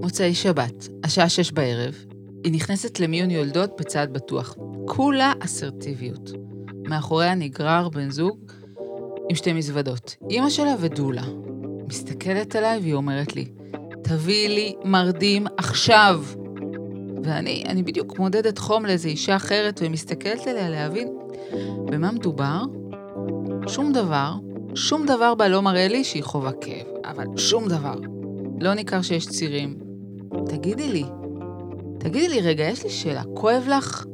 מוצאי שבת, השעה שש בערב, היא נכנסת למיון יולדות בצעד בטוח. כולה אסרטיביות. מאחוריה נגרר בן זוג עם שתי מזוודות. אימא שלה ודולה. מסתכלת עליי והיא אומרת לי, תביאי לי מרדים עכשיו. ואני, אני בדיוק מודדת חום לאיזו אישה אחרת ומסתכלת עליה להבין במה מדובר. שום דבר, שום דבר בה לא מראה לי שהיא חווה כאב, אבל שום דבר. לא ניכר שיש צירים. תגידי לי, תגידי לי, רגע, יש לי שאלה, כואב לך?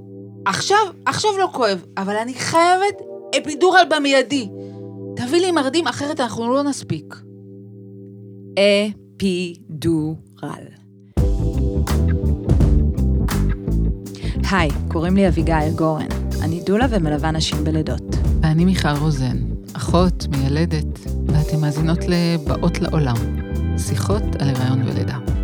עכשיו, עכשיו לא כואב, אבל אני חייבת אפידורל במיידי. תביא לי מרדים, אחרת אנחנו לא נספיק. אפידורל. היי, קוראים לי אביגיל גורן. אני דולה ומלווה נשים בלידות. ואני מיכל רוזן, אחות, מיילדת, ואתן מאזינות לבאות לעולם, שיחות על הריון ולידה.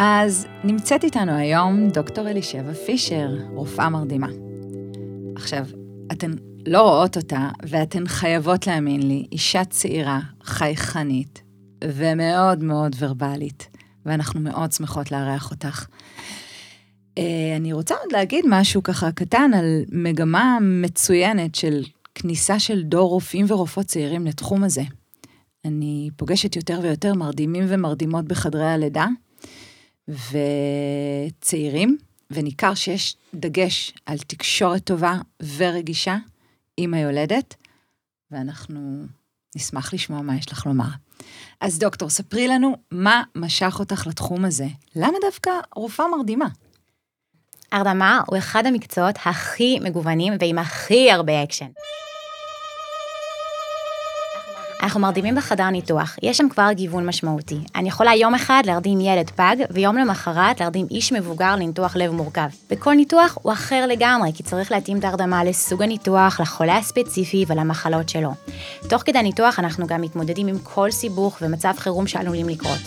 אז נמצאת איתנו היום דוקטור אלישבע פישר, רופאה מרדימה. עכשיו, אתן לא רואות אותה, ואתן חייבות להאמין לי, אישה צעירה, חייכנית, ומאוד מאוד ורבלית, ואנחנו מאוד שמחות לארח אותך. אה, אני רוצה עוד להגיד משהו ככה קטן על מגמה מצוינת של כניסה של דור רופאים ורופאות צעירים לתחום הזה. אני פוגשת יותר ויותר מרדימים ומרדימות בחדרי הלידה, וצעירים, וניכר שיש דגש על תקשורת טובה ורגישה עם היולדת, ואנחנו נשמח לשמוע מה יש לך לומר. אז דוקטור, ספרי לנו מה משך אותך לתחום הזה. למה דווקא רופאה מרדימה? הרדמה הוא אחד המקצועות הכי מגוונים ועם הכי הרבה אקשן. אנחנו מרדימים בחדר ניתוח, יש שם כבר גיוון משמעותי. אני יכולה יום אחד להרדים ילד פג, ויום למחרת להרדים איש מבוגר לניתוח לב מורכב. וכל ניתוח הוא אחר לגמרי, כי צריך להתאים את ההרדמה לסוג הניתוח, לחולה הספציפי ולמחלות שלו. תוך כדי הניתוח אנחנו גם מתמודדים עם כל סיבוך ומצב חירום שעלולים לקרות.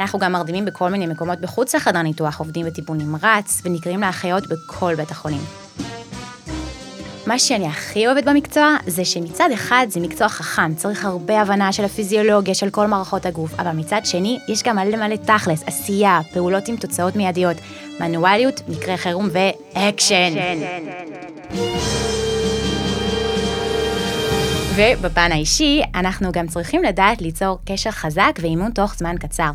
אנחנו גם מרדימים בכל מיני מקומות בחוץ לחדר ניתוח, עובדים בטיפול נמרץ ונקראים לאחיות בכל בית החולים. מה שאני הכי אוהבת במקצוע, זה שמצד אחד זה מקצוע חכם, צריך הרבה הבנה של הפיזיולוגיה, של כל מערכות הגוף, אבל מצד שני, יש גם מלא מלא תכלס, עשייה, פעולות עם תוצאות מיידיות, מנואליות, מקרה חירום ואקשן. ובפן האישי, אנחנו גם צריכים לדעת ליצור קשר חזק ואימון תוך זמן קצר.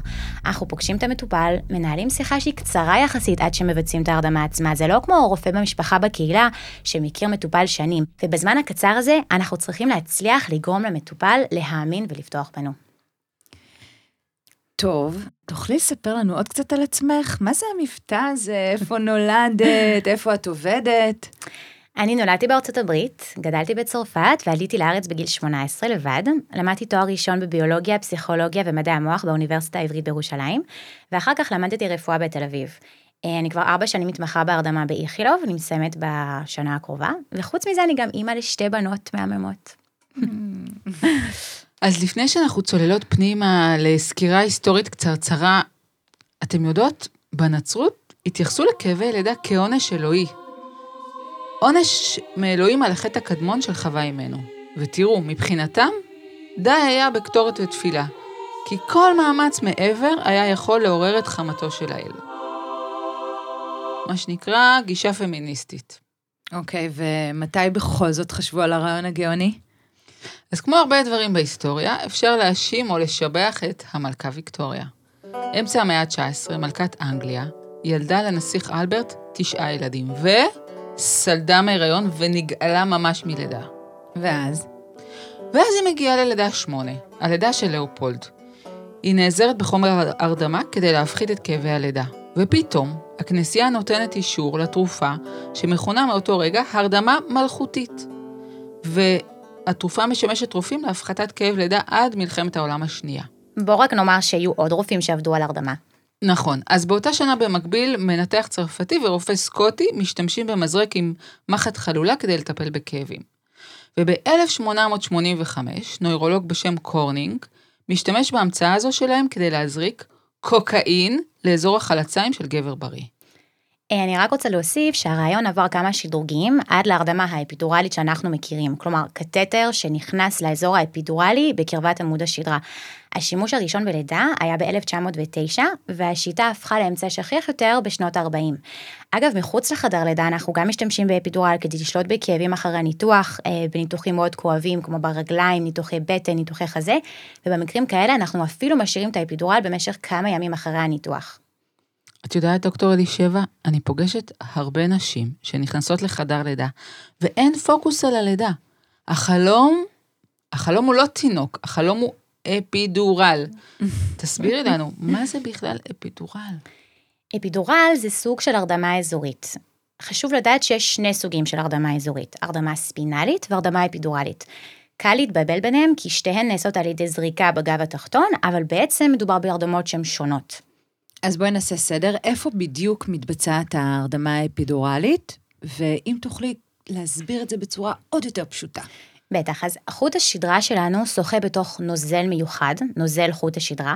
אנחנו פוגשים את המטופל, מנהלים שיחה שהיא קצרה יחסית עד שמבצעים את ההרדמה עצמה. זה לא כמו רופא במשפחה בקהילה, שמכיר מטופל שנים. ובזמן הקצר הזה, אנחנו צריכים להצליח לגרום למטופל להאמין ולפתוח בנו. טוב, תוכלי לספר לנו עוד קצת על עצמך? מה זה המבטא הזה? איפה נולדת? איפה את עובדת? אני נולדתי בארצות הברית, גדלתי בצרפת ועליתי לארץ בגיל 18 לבד. למדתי תואר ראשון בביולוגיה, פסיכולוגיה ומדעי המוח באוניברסיטה העברית בירושלים, ואחר כך למדתי רפואה בתל אביב. אה, אני כבר ארבע שנים מתמחה בהרדמה באיכילוב, אני מסיימת בשנה הקרובה, וחוץ מזה אני גם אימא לשתי בנות מהממות. אז לפני שאנחנו צוללות פנימה לסקירה היסטורית קצרצרה, אתם יודעות, בנצרות התייחסו לכאבי לידה כעונש אלוהי. עונש מאלוהים על החטא הקדמון של חווה אימנו. ותראו, מבחינתם, די היה בקטורת ותפילה, כי כל מאמץ מעבר היה יכול לעורר את חמתו של האל. מה שנקרא גישה פמיניסטית. אוקיי, okay, ומתי בכל זאת חשבו על הרעיון הגאוני? אז כמו הרבה דברים בהיסטוריה, אפשר להאשים או לשבח את המלכה ויקטוריה. אמצע המאה ה-19, מלכת אנגליה, ילדה לנסיך אלברט תשעה ילדים, ו... סלדה מהיריון ונגאלה ממש מלידה. ואז? ואז היא מגיעה ללידה שמונה, הלידה של לאופולד. היא נעזרת בחומר הרדמה כדי להפחית את כאבי הלידה. ופתאום, הכנסייה נותנת אישור לתרופה שמכונה מאותו רגע הרדמה מלכותית. והתרופה משמשת רופאים להפחתת כאב לידה עד מלחמת העולם השנייה. בוא רק נאמר שיהיו עוד רופאים שעבדו על הרדמה. נכון. אז באותה שנה במקביל, מנתח צרפתי ורופא סקוטי משתמשים במזרק עם מחט חלולה כדי לטפל בכאבים. וב-1885, נוירולוג בשם קורנינג, משתמש בהמצאה הזו שלהם כדי להזריק קוקאין לאזור החלציים של גבר בריא. אני רק רוצה להוסיף שהרעיון עבר כמה שדרוגים עד להרדמה האפידורלית שאנחנו מכירים, כלומר קתטר שנכנס לאזור האפידורלי בקרבת עמוד השדרה. השימוש הראשון בלידה היה ב-1909, והשיטה הפכה לאמצעי שכיח יותר בשנות ה-40. אגב, מחוץ לחדר לידה אנחנו גם משתמשים באפידורל כדי לשלוט בכאבים אחרי הניתוח, אה, בניתוחים מאוד כואבים כמו ברגליים, ניתוחי בטן, ניתוחי חזה, ובמקרים כאלה אנחנו אפילו משאירים את האפידורל במשך כמה ימים אחרי הניתוח. את יודעת, דוקטור אלישבע, אני פוגשת הרבה נשים שנכנסות לחדר לידה, ואין פוקוס על הלידה. החלום, החלום הוא לא תינוק, החלום הוא אפידורל. תסבירי לנו, מה זה בכלל אפידורל? אפידורל זה סוג של הרדמה אזורית. חשוב לדעת שיש שני סוגים של הרדמה אזורית, הרדמה ספינלית והרדמה אפידורלית. קל להתבלבל ביניהם כי שתיהן נעשות על ידי זריקה בגב התחתון, אבל בעצם מדובר בהרדמות שהן שונות. אז בואי נעשה סדר, איפה בדיוק מתבצעת ההרדמה האפידורלית, ואם תוכלי להסביר את זה בצורה עוד יותר פשוטה. בטח, אז חוט השדרה שלנו שוחה בתוך נוזל מיוחד, נוזל חוט השדרה,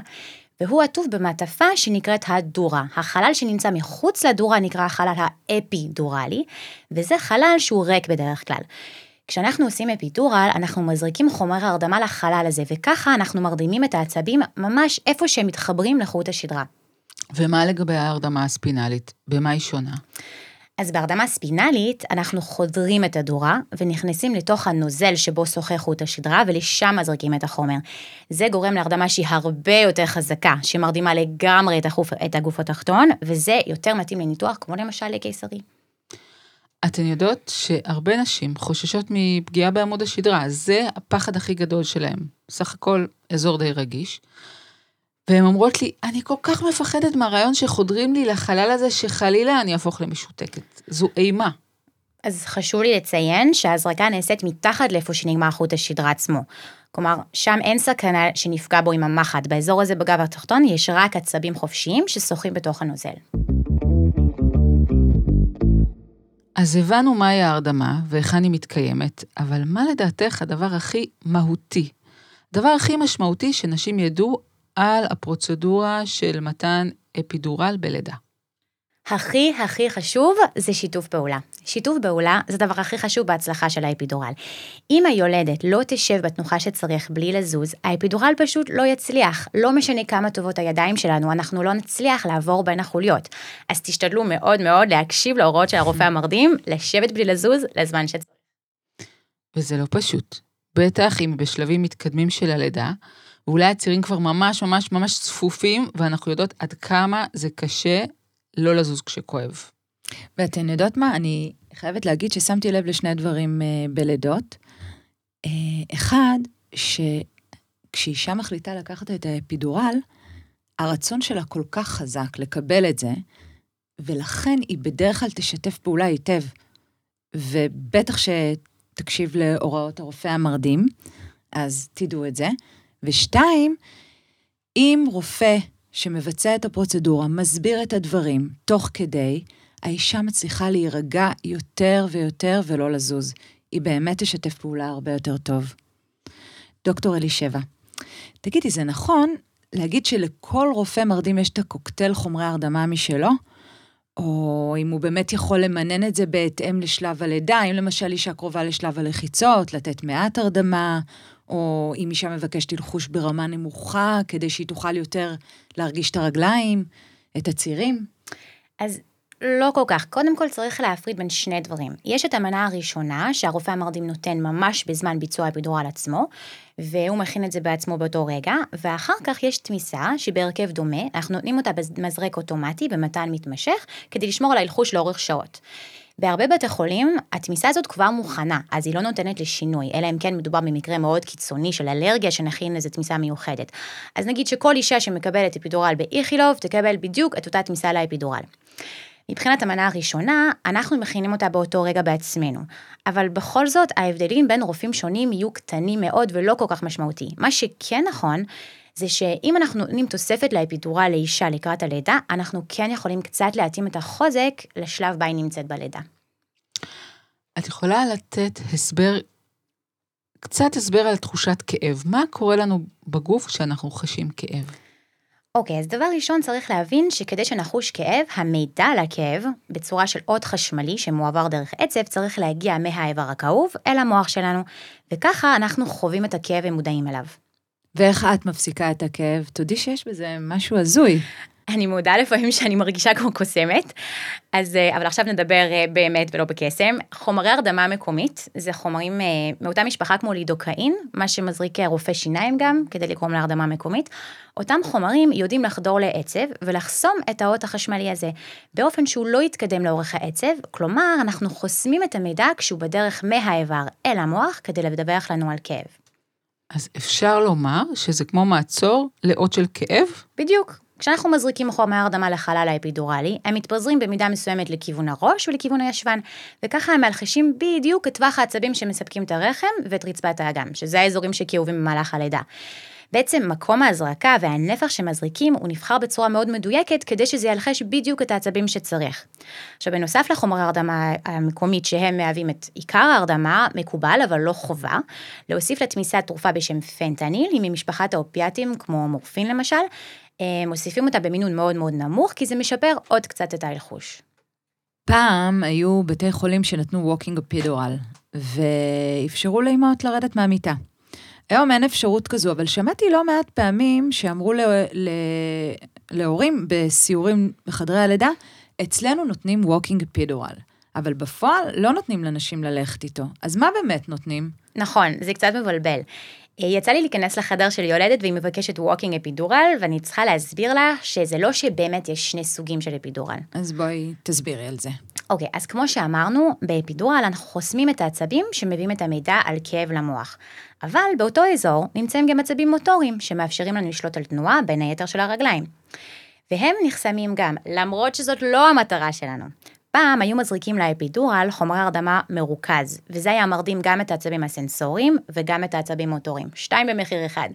והוא עטוף במעטפה שנקראת הדורה. החלל שנמצא מחוץ לדורה נקרא החלל האפידורלי, וזה חלל שהוא ריק בדרך כלל. כשאנחנו עושים אפידורל, אנחנו מזריקים חומר הרדמה לחלל הזה, וככה אנחנו מרדימים את העצבים ממש איפה שהם מתחברים לחוט השדרה. ומה לגבי ההרדמה הספינלית? במה היא שונה? אז בהרדמה ספינלית, אנחנו חודרים את הדורה ונכנסים לתוך הנוזל שבו שוחה חוט השדרה, ולשם מזריקים את החומר. זה גורם להרדמה שהיא הרבה יותר חזקה, שמרדימה לגמרי את, החוף, את הגוף התחתון, וזה יותר מתאים לניתוח, כמו למשל לקיסרי. אתן יודעות שהרבה נשים חוששות מפגיעה בעמוד השדרה, זה הפחד הכי גדול שלהם. סך הכל אזור די רגיש. והן אומרות לי, אני כל כך מפחדת מהרעיון שחודרים לי לחלל הזה, שחלילה אני אהפוך למשותקת. זו אימה. אז חשוב לי לציין שההזרקה נעשית מתחת לאיפה שנגמר חוט השדרה עצמו. כלומר, שם אין סכנה שנפגע בו עם המחט. באזור הזה בגב התחתון יש רק עצבים חופשיים ששוחים בתוך הנוזל. אז הבנו מהי ההרדמה והיכן היא מתקיימת, אבל מה לדעתך הדבר הכי מהותי? הדבר הכי משמעותי שנשים ידעו על הפרוצדורה של מתן אפידורל בלידה. הכי הכי חשוב זה שיתוף פעולה. שיתוף פעולה זה הדבר הכי חשוב בהצלחה של האפידורל. אם היולדת לא תשב בתנוחה שצריך בלי לזוז, האפידורל פשוט לא יצליח. לא משנה כמה טובות הידיים שלנו, אנחנו לא נצליח לעבור בין החוליות. אז תשתדלו מאוד מאוד להקשיב להוראות של הרופא המרדים, לשבת בלי לזוז לזמן שצריך. וזה לא פשוט. בטח אם בשלבים מתקדמים של הלידה, ואולי הצירים כבר ממש ממש ממש צפופים, ואנחנו יודעות עד כמה זה קשה לא לזוז כשכואב. ואתן יודעות מה? אני חייבת להגיד ששמתי לב לשני דברים uh, בלידות. Uh, אחד, שכשאישה מחליטה לקחת את האפידורל, הרצון שלה כל כך חזק לקבל את זה, ולכן היא בדרך כלל תשתף פעולה היטב. ובטח שתקשיב להוראות הרופא המרדים, אז תדעו את זה. ושתיים, אם רופא שמבצע את הפרוצדורה מסביר את הדברים תוך כדי, האישה מצליחה להירגע יותר ויותר ולא לזוז. היא באמת תשתף פעולה הרבה יותר טוב. דוקטור אלישבע, תגידי, זה נכון להגיד שלכל רופא מרדים יש את הקוקטייל חומרי הרדמה משלו? או אם הוא באמת יכול למנן את זה בהתאם לשלב הלידה, אם למשל אישה קרובה לשלב הלחיצות, לתת מעט הרדמה, או אם אישה מבקשת ללחוש ברמה נמוכה, כדי שהיא תוכל יותר להרגיש את הרגליים, את הצירים? אז לא כל כך. קודם כל צריך להפריד בין שני דברים. יש את המנה הראשונה, שהרופא המרדים נותן ממש בזמן ביצוע האפידורל עצמו, והוא מכין את זה בעצמו באותו רגע, ואחר כך יש תמיסה שהיא בהרכב דומה, אנחנו נותנים אותה במזרק אוטומטי במתן מתמשך, כדי לשמור על הלחוש לאורך שעות. בהרבה בתי חולים, התמיסה הזאת כבר מוכנה, אז היא לא נותנת לשינוי, אלא אם כן מדובר במקרה מאוד קיצוני של אלרגיה שנכין לזה תמיסה מיוחדת. אז נגיד שכל אישה שמקבלת אפידורל באיכילוב, תקבל בדיוק את אותה תמיסה לאפידורל. מבחינת המנה הראשונה, אנחנו מכינים אותה באותו רגע בעצמנו. אבל בכל זאת, ההבדלים בין רופאים שונים יהיו קטנים מאוד ולא כל כך משמעותי. מה שכן נכון, זה שאם אנחנו נותנים תוספת לאפידורל לאישה לקראת הלידה, אנחנו כן יכולים קצת להתאים את החוזק לשלב בה היא נמצאת בלידה. את יכולה לתת הסבר, קצת הסבר על תחושת כאב. מה קורה לנו בגוף כשאנחנו חשים כאב? אוקיי, אז דבר ראשון צריך להבין שכדי שנחוש כאב, המידע על הכאב, בצורה של אות חשמלי שמועבר דרך עצב, צריך להגיע מהאיבר הכאוב אל המוח שלנו, וככה אנחנו חווים את הכאב ומודעים אליו. ואיך את מפסיקה את הכאב? תודי שיש בזה משהו הזוי. אני מודה לפעמים שאני מרגישה כמו קוסמת, אז, אה, אבל עכשיו נדבר אה, באמת ולא בקסם. חומרי הרדמה מקומית, זה חומרים אה, מאותה משפחה כמו לידוקאין, מה שמזריק רופא שיניים גם, כדי לגרום להרדמה מקומית. אותם חומרים יודעים לחדור לעצב ולחסום את האות החשמלי הזה, באופן שהוא לא יתקדם לאורך העצב, כלומר, אנחנו חוסמים את המידע כשהוא בדרך מהאיבר אל המוח, כדי לדווח לנו על כאב. אז אפשר לומר שזה כמו מעצור לאות של כאב? בדיוק. כשאנחנו מזריקים חומרי הרדמה לחלל האפידורלי, הם מתפזרים במידה מסוימת לכיוון הראש ולכיוון הישבן, וככה הם מלחישים בדיוק את טווח העצבים שמספקים את הרחם ואת רצפת האגם, שזה האזורים שכאובים במהלך הלידה. בעצם מקום ההזרקה והנפח שמזריקים הוא נבחר בצורה מאוד מדויקת כדי שזה ילחש בדיוק את העצבים שצריך. עכשיו בנוסף לחומרי ההרדמה המקומית שהם מהווים את עיקר ההרדמה, מקובל אבל לא חובה, להוסיף לתמיסה תרופה בשם פנטניל, היא ממשפחת האופיאטים כמו מורפין למשל, אה, מוסיפים אותה במינון מאוד מאוד נמוך, כי זה משפר עוד קצת את האלחוש. פעם היו בתי חולים שנתנו walking epidural, ואפשרו לאמהות לרדת מהמיטה. היום אין אפשרות כזו, אבל שמעתי לא מעט פעמים שאמרו לה, לה, להורים בסיורים בחדרי הלידה, אצלנו נותנים walking epidural, אבל בפועל לא נותנים לנשים ללכת איתו. אז מה באמת נותנים? נכון, זה קצת מבלבל. אה, יצא לי להיכנס לחדר של יולדת והיא מבקשת walking epidural, ואני צריכה להסביר לה שזה לא שבאמת יש שני סוגים של אפידורל. אז בואי תסבירי על זה. אוקיי, אז כמו שאמרנו, באפידורל אנחנו חוסמים את העצבים שמביאים את המידע על כאב למוח. אבל באותו אזור נמצאים גם עצבים מוטוריים שמאפשרים לנו לשלוט על תנועה, בין היתר של הרגליים. והם נחסמים גם, למרות שזאת לא המטרה שלנו. פעם היו מזריקים לאפידורל חומרי הרדמה מרוכז, וזה היה מרדים גם את העצבים הסנסוריים וגם את העצבים מוטוריים, שתיים במחיר אחד.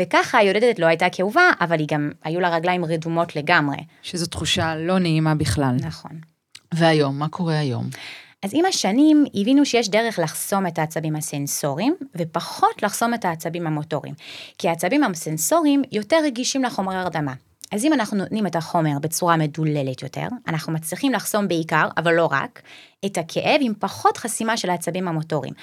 וככה היולדת לא הייתה כאובה, אבל היא גם, היו לה רגליים רדומות לגמרי. שזו תחושה לא נעימה בכלל. נכון. והיום, מה קורה היום? אז עם השנים הבינו שיש דרך לחסום את העצבים הסנסוריים, ופחות לחסום את העצבים המוטוריים. כי העצבים הסנסוריים יותר רגישים לחומרי הרדמה. אז אם אנחנו נותנים את החומר בצורה מדוללת יותר, אנחנו מצליחים לחסום בעיקר, אבל לא רק, את הכאב עם פחות חסימה של העצבים המוטוריים.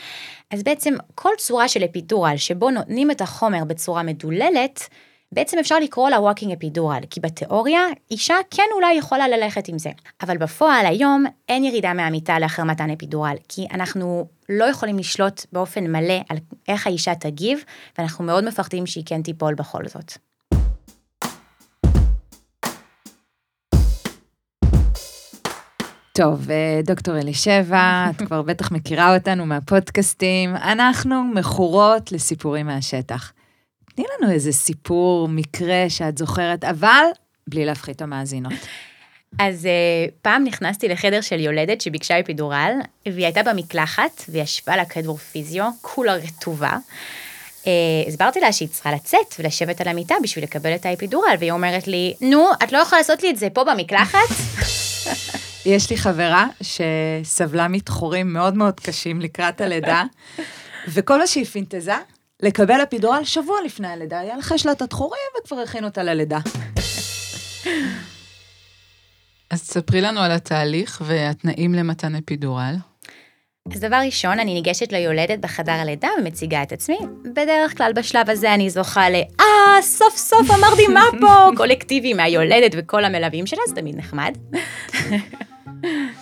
אז בעצם כל צורה של אפידורל שבו נותנים את החומר בצורה מדוללת, בעצם אפשר לקרוא לה walking epidural, כי בתיאוריה אישה כן אולי יכולה ללכת עם זה. אבל בפועל היום אין ירידה מהמיטה לאחר מתן אפידורל, כי אנחנו לא יכולים לשלוט באופן מלא על איך האישה תגיב, ואנחנו מאוד מפחדים שהיא כן תיפול בכל זאת. טוב, אה, דוקטור אלישבע, את כבר בטח מכירה אותנו מהפודקאסטים. אנחנו מכורות לסיפורים מהשטח. תני לנו איזה סיפור, מקרה שאת זוכרת, אבל בלי להפחית המאזינות. אז uh, פעם נכנסתי לחדר של יולדת שביקשה אפידורל, והיא הייתה במקלחת, וישבה לה כדור פיזיו, כולה רטובה. Uh, הסברתי לה שהיא צריכה לצאת ולשבת על המיטה בשביל לקבל את האפידורל, והיא אומרת לי, נו, את לא יכולה לעשות לי את זה פה במקלחת? יש לי חברה שסבלה מתחורים מאוד מאוד קשים לקראת הלידה, וכל מה שהיא פינטזה, לקבל אפידורל שבוע לפני הלידה, ילחש לה את התחורים וכבר הכין אותה ללידה. אז תספרי לנו על התהליך והתנאים למתן אפידורל. אז דבר ראשון, אני ניגשת ליולדת בחדר הלידה ומציגה את עצמי. בדרך כלל בשלב הזה אני זוכה ל... אה, סוף סוף אמרתי מה פה! קולקטיבי מהיולדת וכל המלווים שלה, זה תמיד נחמד.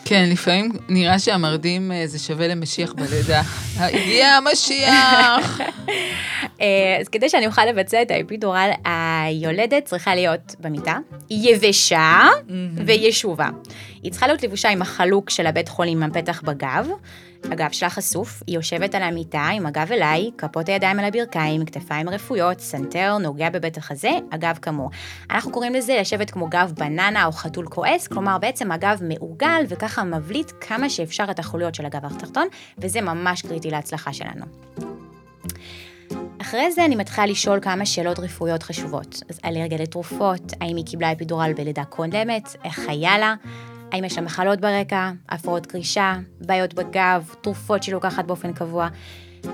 כן, לפעמים נראה שהמרדים אה, זה שווה למשיח בלידה. הגיע המשיח! אה, אז כדי שאני אוכל לבצע את האפידורל, היולדת צריכה להיות במיטה, יבשה וישובה. היא צריכה להיות לבושה עם החלוק של הבית חולים עם הפתח בגב, הגב שלה חשוף, היא יושבת על המיטה עם הגב אליי, כפות הידיים על הברכיים, כתפיים רפויות, סנטר, נוגע בבית החזה, הגב קמור. אנחנו קוראים לזה לשבת כמו גב בננה או חתול כועס, כלומר בעצם הגב מעוגל וככה מבליט כמה שאפשר את החוליות של הגב התחתון, וזה ממש קריטי להצלחה שלנו. אחרי זה אני מתחילה לשאול כמה שאלות רפואיות חשובות. אז אלרגיה לתרופות, האם היא קיבלה אפידורל בלידה קודמת, איך היה לה, האם יש לה מחלות ברקע, הפרעות קרישה, בעיות בגב, תרופות שהיא לוקחת באופן קבוע.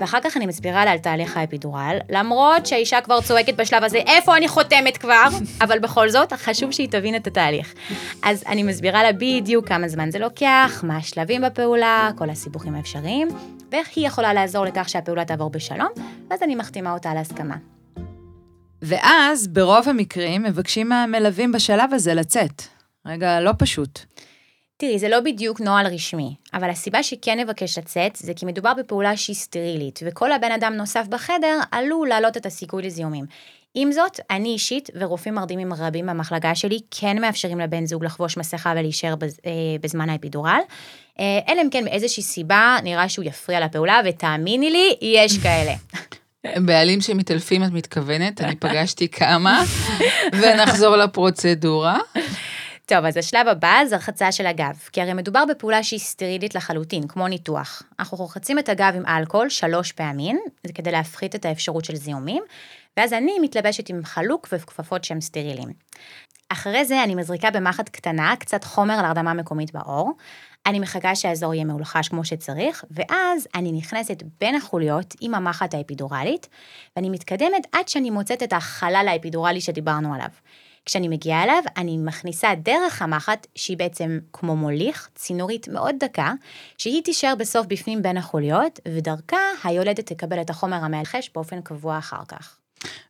ואחר כך אני מסבירה לה על תהליך האפידורל, למרות שהאישה כבר צועקת בשלב הזה, איפה אני חותמת כבר? אבל בכל זאת, חשוב שהיא תבין את התהליך. אז אני מסבירה לה בדיוק כמה זמן זה לוקח, מה השלבים בפעולה, כל הסיבוכים האפשריים, ואיך היא יכולה לעזור לכך שהפעולה תעבור בשלום, ואז אני מחתימה אותה על הסכמה. ואז, ברוב המקרים, מבקשים מהמלווים בשלב הזה לצאת. רגע, לא פשוט. תראי, זה לא בדיוק נוהל רשמי, אבל הסיבה שכן נבקש לצאת זה כי מדובר בפעולה שהיא סטרילית, וכל הבן אדם נוסף בחדר עלול להעלות את הסיכוי לזיהומים. עם זאת, אני אישית ורופאים מרדימים רבים במחלקה שלי כן מאפשרים לבן זוג לחבוש מסכה ולהישאר בז, אה, בזמן האפידורל, אה, אלא אם כן מאיזושהי סיבה נראה שהוא יפריע לפעולה, ותאמיני לי, יש כאלה. בעלים שמתעלפים, את מתכוונת, אני פגשתי כמה, ונחזור לפרוצדורה. טוב, אז השלב הבא זה רחצה של הגב, כי הרי מדובר בפעולה שהיא סטרילית לחלוטין, כמו ניתוח. אנחנו רוחצים את הגב עם אלכוהול שלוש פעמים, זה כדי להפחית את האפשרות של זיהומים, ואז אני מתלבשת עם חלוק וכפפות שהם סטרילים. אחרי זה אני מזריקה במחט קטנה קצת חומר להרדמה מקומית בעור, אני מחכה שהאזור יהיה מאולחש כמו שצריך, ואז אני נכנסת בין החוליות עם המחט האפידורלית, ואני מתקדמת עד שאני מוצאת את החלל האפידורלי שדיברנו עליו. כשאני מגיעה אליו, אני מכניסה דרך המחט, שהיא בעצם כמו מוליך, צינורית מאוד דקה, שהיא תישאר בסוף בפנים בין החוליות, ודרכה היולדת תקבל את החומר המלחש באופן קבוע אחר כך.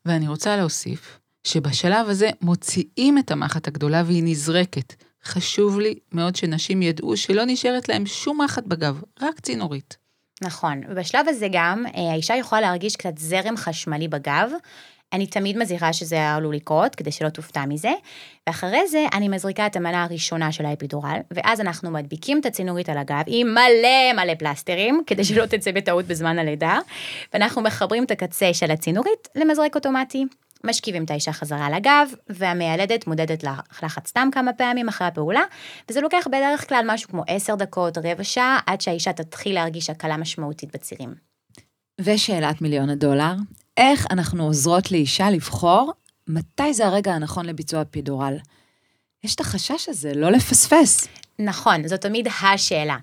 ואני רוצה להוסיף שבשלב הזה מוציאים את המחט הגדולה והיא נזרקת. חשוב לי מאוד שנשים ידעו שלא נשארת להם שום מחט בגב, רק צינורית. נכון, ובשלב הזה גם אה, האישה יכולה להרגיש קצת זרם חשמלי בגב, אני תמיד מזהירה שזה עלול לקרות, כדי שלא תופתע מזה, ואחרי זה אני מזריקה את המנה הראשונה של האפידורל, ואז אנחנו מדביקים את הצינורית על הגב עם מלא מלא פלסטרים, כדי שלא תצא בטעות בזמן הלידה, ואנחנו מחברים את הקצה של הצינורית למזרק אוטומטי. משכיבים את האישה חזרה על הגב, והמיילדת מודדת לחץ סתם כמה פעמים אחרי הפעולה, וזה לוקח בדרך כלל משהו כמו עשר דקות, רבע שעה, עד שהאישה תתחיל להרגיש הקלה משמעותית בצירים. ושאלת מיליון הדולר, איך אנחנו עוזרות לאישה לבחור מתי זה הרגע הנכון לביצוע פידורל? יש את החשש הזה, לא לפספס. נכון, זו תמיד השאלה.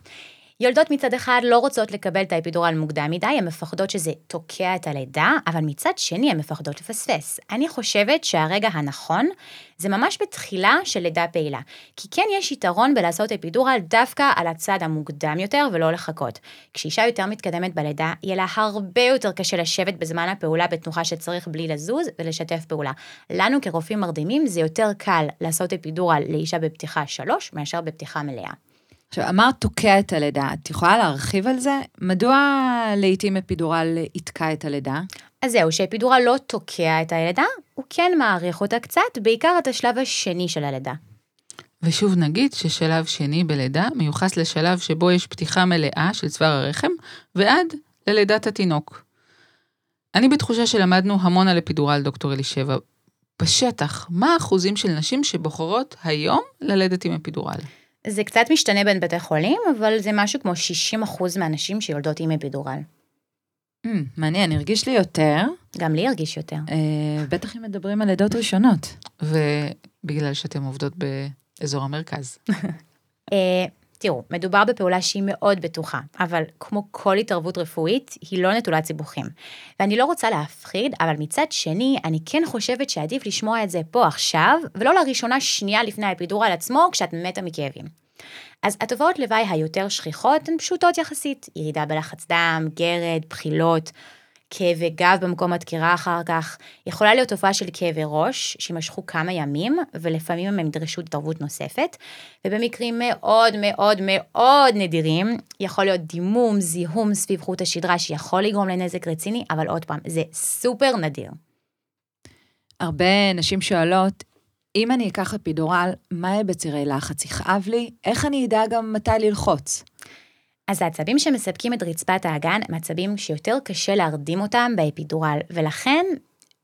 יולדות מצד אחד לא רוצות לקבל את האפידורל מוקדם מדי, הן מפחדות שזה תוקע את הלידה, אבל מצד שני הן מפחדות לפספס. אני חושבת שהרגע הנכון זה ממש בתחילה של לידה פעילה. כי כן יש יתרון בלעשות אפידורל דווקא על הצד המוקדם יותר ולא לחכות. כשאישה יותר מתקדמת בלידה, יהיה לה הרבה יותר קשה לשבת בזמן הפעולה בתנוחה שצריך בלי לזוז ולשתף פעולה. לנו כרופאים מרדימים זה יותר קל לעשות אפידורל לאישה בפתיחה שלוש מאשר בפתיחה מלאה. עכשיו, אמרת תוקע את הלידה, את יכולה להרחיב על זה? מדוע לעיתים אפידורל יתקע את הלידה? אז זהו, שאפידורל לא תוקע את הלידה, הוא כן מעריך אותה קצת, בעיקר את השלב השני של הלידה. ושוב נגיד ששלב שני בלידה מיוחס לשלב שבו יש פתיחה מלאה של צוואר הרחם, ועד ללידת התינוק. אני בתחושה שלמדנו המון על אפידורל, דוקטור אלישבע. בשטח, מה האחוזים של נשים שבוחרות היום ללדת עם אפידורל? זה קצת משתנה בין בתי חולים, אבל זה משהו כמו 60% מהנשים שיולדות עם אפידורל. Mm, מעניין, הרגיש לי יותר. גם לי הרגיש יותר. אה, בטח אם מדברים על לידות ראשונות. ובגלל שאתם עובדות באזור המרכז. אה, תראו, מדובר בפעולה שהיא מאוד בטוחה, אבל כמו כל התערבות רפואית, היא לא נטולת סיבוכים. ואני לא רוצה להפחיד, אבל מצד שני, אני כן חושבת שעדיף לשמוע את זה פה עכשיו, ולא לראשונה שנייה לפני האפידורל עצמו, כשאת מתה מכאבים. אז התופעות לוואי היותר שכיחות הן פשוטות יחסית, ירידה בלחץ דם, גרד, בחילות, כאבי גב במקום הדקירה אחר כך, יכולה להיות תופעה של כאבי ראש, שימשכו כמה ימים, ולפעמים הם ידרשו התערבות נוספת, ובמקרים מאוד מאוד מאוד נדירים, יכול להיות דימום, זיהום סביב חוט השדרה שיכול לגרום לנזק רציני, אבל עוד פעם, זה סופר נדיר. הרבה נשים שואלות, אם אני אקח אפידורל, מה יהיה בצירי לחץ? יכאב לי? איך אני אדע גם מתי ללחוץ? אז העצבים שמספקים את רצפת האגן הם עצבים שיותר קשה להרדים אותם באפידורל, ולכן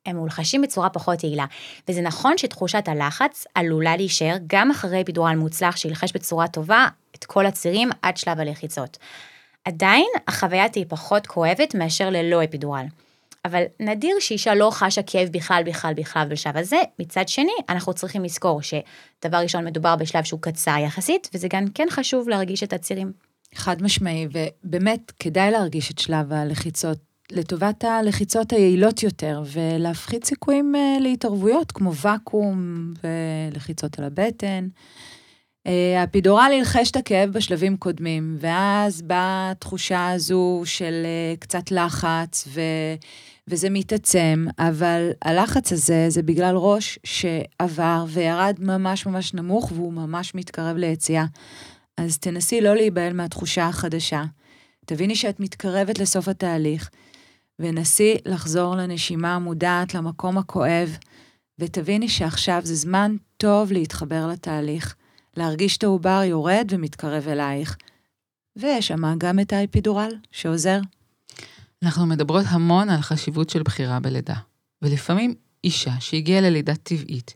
הם מולחשים בצורה פחות יעילה. וזה נכון שתחושת הלחץ עלולה להישאר גם אחרי אפידורל מוצלח שילחש בצורה טובה את כל הצירים עד שלב הלחיצות. עדיין החוויה תהיה פחות כואבת מאשר ללא אפידורל. אבל נדיר שאישה לא חשה כאב בכלל, בכלל, בכלל בשלב הזה. מצד שני, אנחנו צריכים לזכור שדבר ראשון מדובר בשלב שהוא קצר יחסית, וזה גם כן חשוב להרגיש את הצירים. חד משמעי, ובאמת כדאי להרגיש את שלב הלחיצות לטובת הלחיצות היעילות יותר, ולהפחית סיכויים uh, להתערבויות, כמו ואקום ולחיצות על הבטן. Uh, האפידורל ילחש את הכאב בשלבים קודמים, ואז באה התחושה הזו של uh, קצת לחץ, ו... וזה מתעצם, אבל הלחץ הזה זה בגלל ראש שעבר וירד ממש ממש נמוך, והוא ממש מתקרב ליציאה. אז תנסי לא להיבהל מהתחושה החדשה. תביני שאת מתקרבת לסוף התהליך, ונסי לחזור לנשימה המודעת, למקום הכואב, ותביני שעכשיו זה זמן טוב להתחבר לתהליך, להרגיש את העובר יורד ומתקרב אלייך. ויש שם גם את האפידורל שעוזר. אנחנו מדברות המון על חשיבות של בחירה בלידה, ולפעמים אישה שהגיעה ללידה טבעית,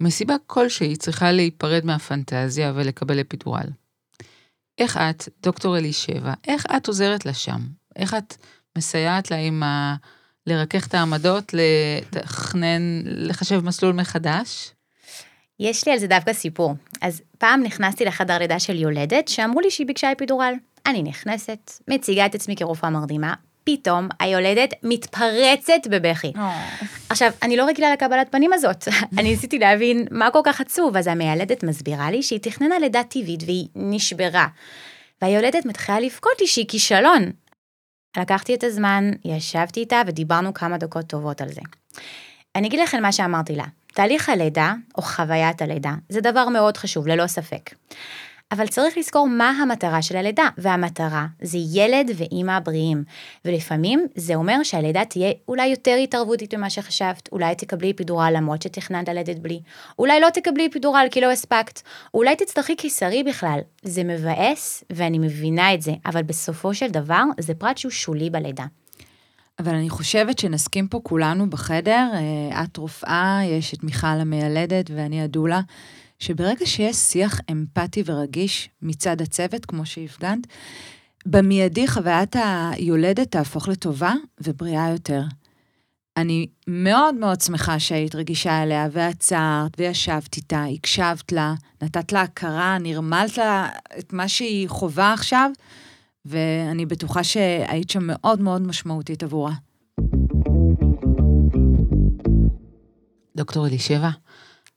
ומסיבה כלשהי צריכה להיפרד מהפנטזיה ולקבל אפידורל. איך את, דוקטור אלישבע, איך את עוזרת לה שם? איך את מסייעת לה עם ה... לרכך את העמדות, לתכנן, לחשב מסלול מחדש? יש לי על זה דווקא סיפור. אז פעם נכנסתי לחדר לידה של יולדת, שאמרו לי שהיא ביקשה אפידורל. אני נכנסת, מציגה את עצמי כרופאה מרדימה, פתאום היולדת מתפרצת בבכי. Oh. עכשיו, אני לא רגילה לקבלת פנים הזאת. אני ניסיתי להבין מה כל כך עצוב, אז המיילדת מסבירה לי שהיא תכננה לידה טבעית והיא נשברה. והיולדת מתחילה לבכות לי שהיא כישלון. לקחתי את הזמן, ישבתי איתה ודיברנו כמה דקות טובות על זה. אני אגיד לכם מה שאמרתי לה. תהליך הלידה, או חוויית הלידה, זה דבר מאוד חשוב, ללא ספק. אבל צריך לזכור מה המטרה של הלידה, והמטרה זה ילד ואימא בריאים. ולפעמים זה אומר שהלידה תהיה אולי יותר התערבותית ממה שחשבת, אולי תקבלי אפידורל למרות שתכננת ללדת בלי, אולי לא תקבלי אפידורל כי לא הספקת, אולי תצטרכי קיסרי בכלל. זה מבאס, ואני מבינה את זה, אבל בסופו של דבר זה פרט שהוא שולי בלידה. אבל אני חושבת שנסכים פה כולנו בחדר, אה, את רופאה, יש את מיכל המיילדת ואני הדולה. שברגע שיש שיח אמפתי ורגיש מצד הצוות, כמו שהפגנת, במיידי חוויית היולדת תהפוך לטובה ובריאה יותר. אני מאוד מאוד שמחה שהיית רגישה אליה, ועצרת, וישבת איתה, הקשבת לה, נתת לה הכרה, נרמלת לה את מה שהיא חווה עכשיו, ואני בטוחה שהיית שם מאוד מאוד משמעותית עבורה. דוקטור אלישבע,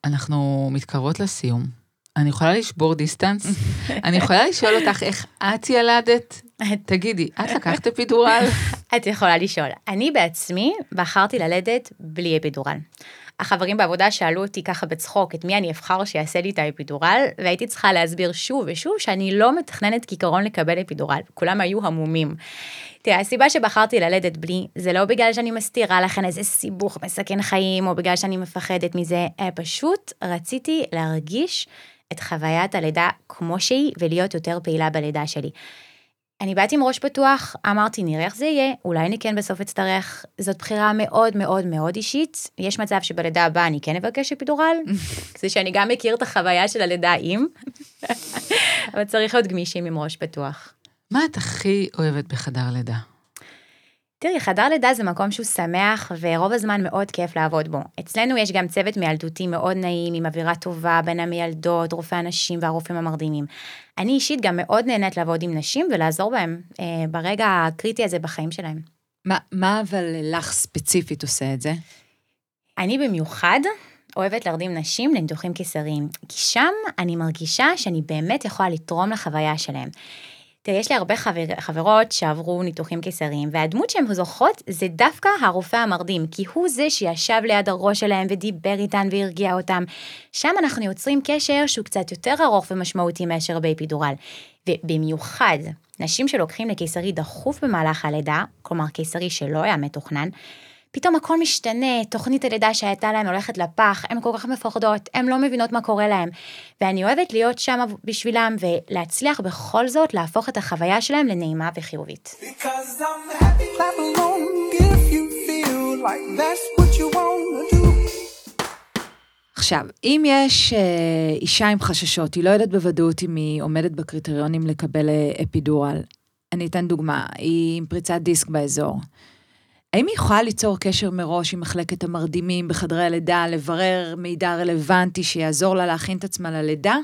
אנחנו מתקרבות לסיום. אני יכולה לשבור דיסטנס? אני יכולה לשאול אותך איך את ילדת? תגידי, את לקחת אפידורל? את יכולה לשאול. אני בעצמי בחרתי ללדת בלי אפידורל. החברים בעבודה שאלו אותי ככה בצחוק את מי אני אבחר שיעשה לי את האפידורל, והייתי צריכה להסביר שוב ושוב שאני לא מתכננת כעיקרון לקבל אפידורל. כולם היו המומים. תראה, הסיבה שבחרתי ללדת בלי, זה לא בגלל שאני מסתירה לכן איזה סיבוך מסכן חיים, או בגלל שאני מפחדת מזה, אה, פשוט רציתי להרגיש את חוויית הלידה כמו שהיא, ולהיות יותר פעילה בלידה שלי. אני באתי עם ראש פתוח, אמרתי, נראה איך זה יהיה, אולי אני כן בסוף אצטרך. זאת בחירה מאוד מאוד מאוד אישית. יש מצב שבלידה הבאה אני כן אבקש אפידורל, כדי שאני גם מכיר את החוויה של הלידה עם, אבל צריך להיות גמישים עם ראש פתוח. מה את הכי אוהבת בחדר לידה? תראי, חדר לידה זה מקום שהוא שמח, ורוב הזמן מאוד כיף לעבוד בו. אצלנו יש גם צוות מיילדותי מאוד נעים, עם אווירה טובה בין המילדות, רופאי הנשים והרופאים המרדימים. אני אישית גם מאוד נהנית לעבוד עם נשים ולעזור בהם אה, ברגע הקריטי הזה בחיים שלהם. מה, מה אבל לך ספציפית עושה את זה? אני במיוחד אוהבת להרדים נשים לניתוחים קיסריים, כי שם אני מרגישה שאני באמת יכולה לתרום לחוויה שלהם. תראה, יש לי הרבה חבר, חברות שעברו ניתוחים קיסריים, והדמות שהן זוכרות זה דווקא הרופא המרדים, כי הוא זה שישב ליד הראש שלהם ודיבר איתן והרגיע אותם. שם אנחנו יוצרים קשר שהוא קצת יותר ארוך ומשמעותי מאשר באפידורל. ובמיוחד, נשים שלוקחים לקיסרי דחוף במהלך הלידה, כלומר קיסרי שלא היה מתוכנן, פתאום הכל משתנה, תוכנית הלידה שהייתה להן הולכת לפח, הן כל כך מפוחדות, הן לא מבינות מה קורה להן. ואני אוהבת להיות שם בשבילם ולהצליח בכל זאת להפוך את החוויה שלהם לנעימה וחיובית. עכשיו, אם יש אה, אישה עם חששות, היא לא יודעת בוודאות אם היא עומדת בקריטריונים לקבל אה, אפידורל. אני אתן דוגמה, היא עם פריצת דיסק באזור. האם היא יכולה ליצור קשר מראש עם מחלקת המרדימים בחדרי הלידה, לברר מידע רלוונטי שיעזור לה להכין את עצמה ללידה?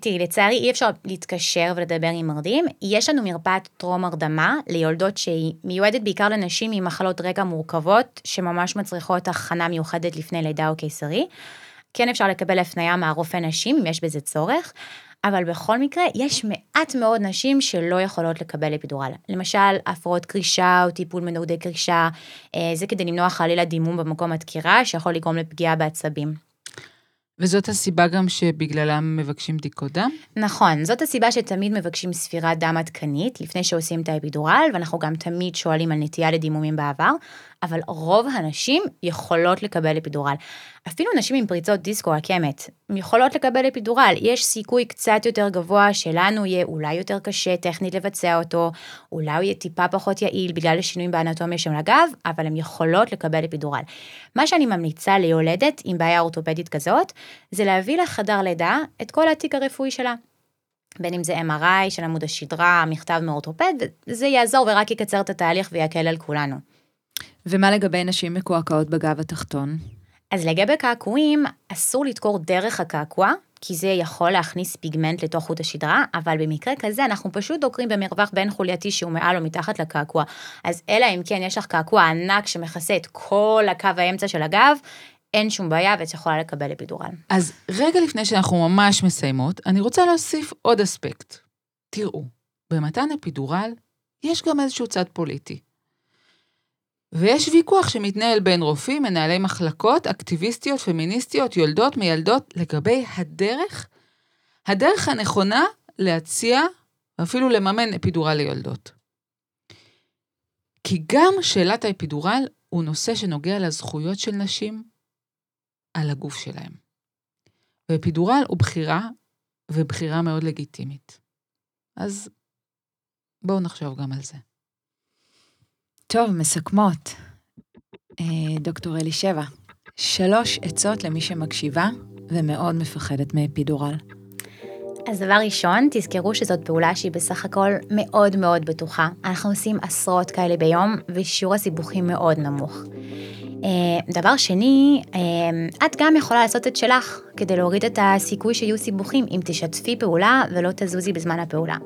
תראי, לצערי אי אפשר להתקשר ולדבר עם מרדים. יש לנו מרפאת טרום הרדמה ליולדות שהיא מיועדת בעיקר לנשים עם מחלות רקע מורכבות, שממש מצריכות הכנה מיוחדת לפני לידה או קיסרי. כן אפשר לקבל הפניה מהרופא נשים אם יש בזה צורך, אבל בכל מקרה, יש מעט מאוד נשים שלא יכולות לקבל אפידורל. למשל, הפרעות קרישה או טיפול מנוגדי קרישה, אה, זה כדי למנוע חלילה דימום במקום הדקירה, שיכול לגרום לפגיעה בעצבים. וזאת הסיבה גם שבגללם מבקשים בדיקות דם? נכון, זאת הסיבה שתמיד מבקשים ספירת דם עדכנית לפני שעושים את האפידורל, ואנחנו גם תמיד שואלים על נטייה לדימומים בעבר, אבל רוב הנשים יכולות לקבל אפידורל. אפילו נשים עם פריצות דיסק או עקמת, יכולות לקבל אפידורל. יש סיכוי קצת יותר גבוה שלנו יהיה אולי יותר קשה טכנית לבצע אותו, אולי הוא יהיה טיפה פחות יעיל בגלל השינויים באנטומיה של הגב, אבל הן יכולות לקבל אפידורל. מה שאני ממליצה ליולדת עם בעיה אורתופדית כזאת, זה להביא לחדר לידה את כל התיק הרפואי שלה. בין אם זה MRI של עמוד השדרה, מכתב מאורתופד, וזה יעזור ורק יקצר את התהליך ויקל על כולנו. ומה לגבי נשים מקועקעות בגב התחתון? אז לגבי קעקועים, אסור לדקור דרך הקעקוע, כי זה יכול להכניס פיגמנט לתוך חוט השדרה, אבל במקרה כזה אנחנו פשוט דוקרים במרווח בין חולייתי שהוא מעל או מתחת לקעקוע. אז אלא אם כן יש לך קעקוע ענק שמכסה את כל הקו האמצע של הגב, אין שום בעיה ואת יכולה לקבל אפידורל. אז רגע לפני שאנחנו ממש מסיימות, אני רוצה להוסיף עוד אספקט. תראו, במתן אפידורל יש גם איזשהו צד פוליטי. ויש ויכוח שמתנהל בין רופאים, מנהלי מחלקות, אקטיביסטיות, פמיניסטיות, יולדות, מיילדות, לגבי הדרך, הדרך הנכונה להציע, ואפילו לממן אפידורל ליולדות. כי גם שאלת האפידורל הוא נושא שנוגע לזכויות של נשים על הגוף שלהם. ואפידורל הוא בחירה, ובחירה מאוד לגיטימית. אז בואו נחשוב גם על זה. טוב, מסכמות. אה, דוקטור אלישבע, שלוש עצות למי שמקשיבה ומאוד מפחדת מאפידורל. אז דבר ראשון, תזכרו שזאת פעולה שהיא בסך הכל מאוד מאוד בטוחה. אנחנו עושים עשרות כאלה ביום, ושיעור הסיבוכים מאוד נמוך. אה, דבר שני, אה, את גם יכולה לעשות את שלך כדי להוריד את הסיכוי שיהיו סיבוכים אם תשתפי פעולה ולא תזוזי בזמן הפעולה.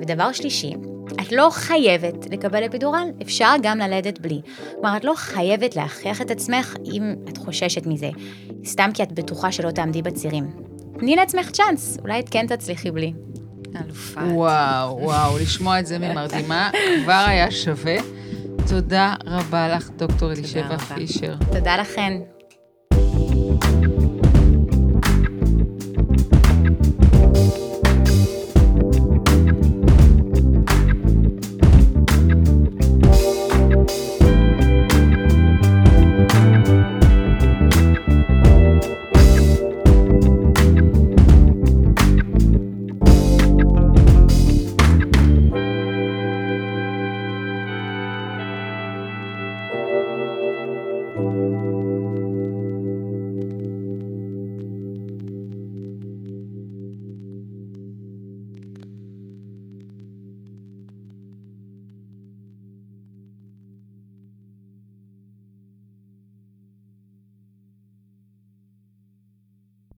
ודבר שלישי, את לא חייבת לקבל אפידורל, אפשר גם ללדת בלי. כלומר, את לא חייבת להכריח את עצמך אם את חוששת מזה, סתם כי את בטוחה שלא תעמדי בצירים. תני לעצמך צ'אנס, אולי את כן תצליחי בלי. אלופה. וואו, וואו, לשמוע את זה ממרדימה כבר היה שווה. תודה רבה לך, דוקטור אלישבע. פישר. תודה לכן.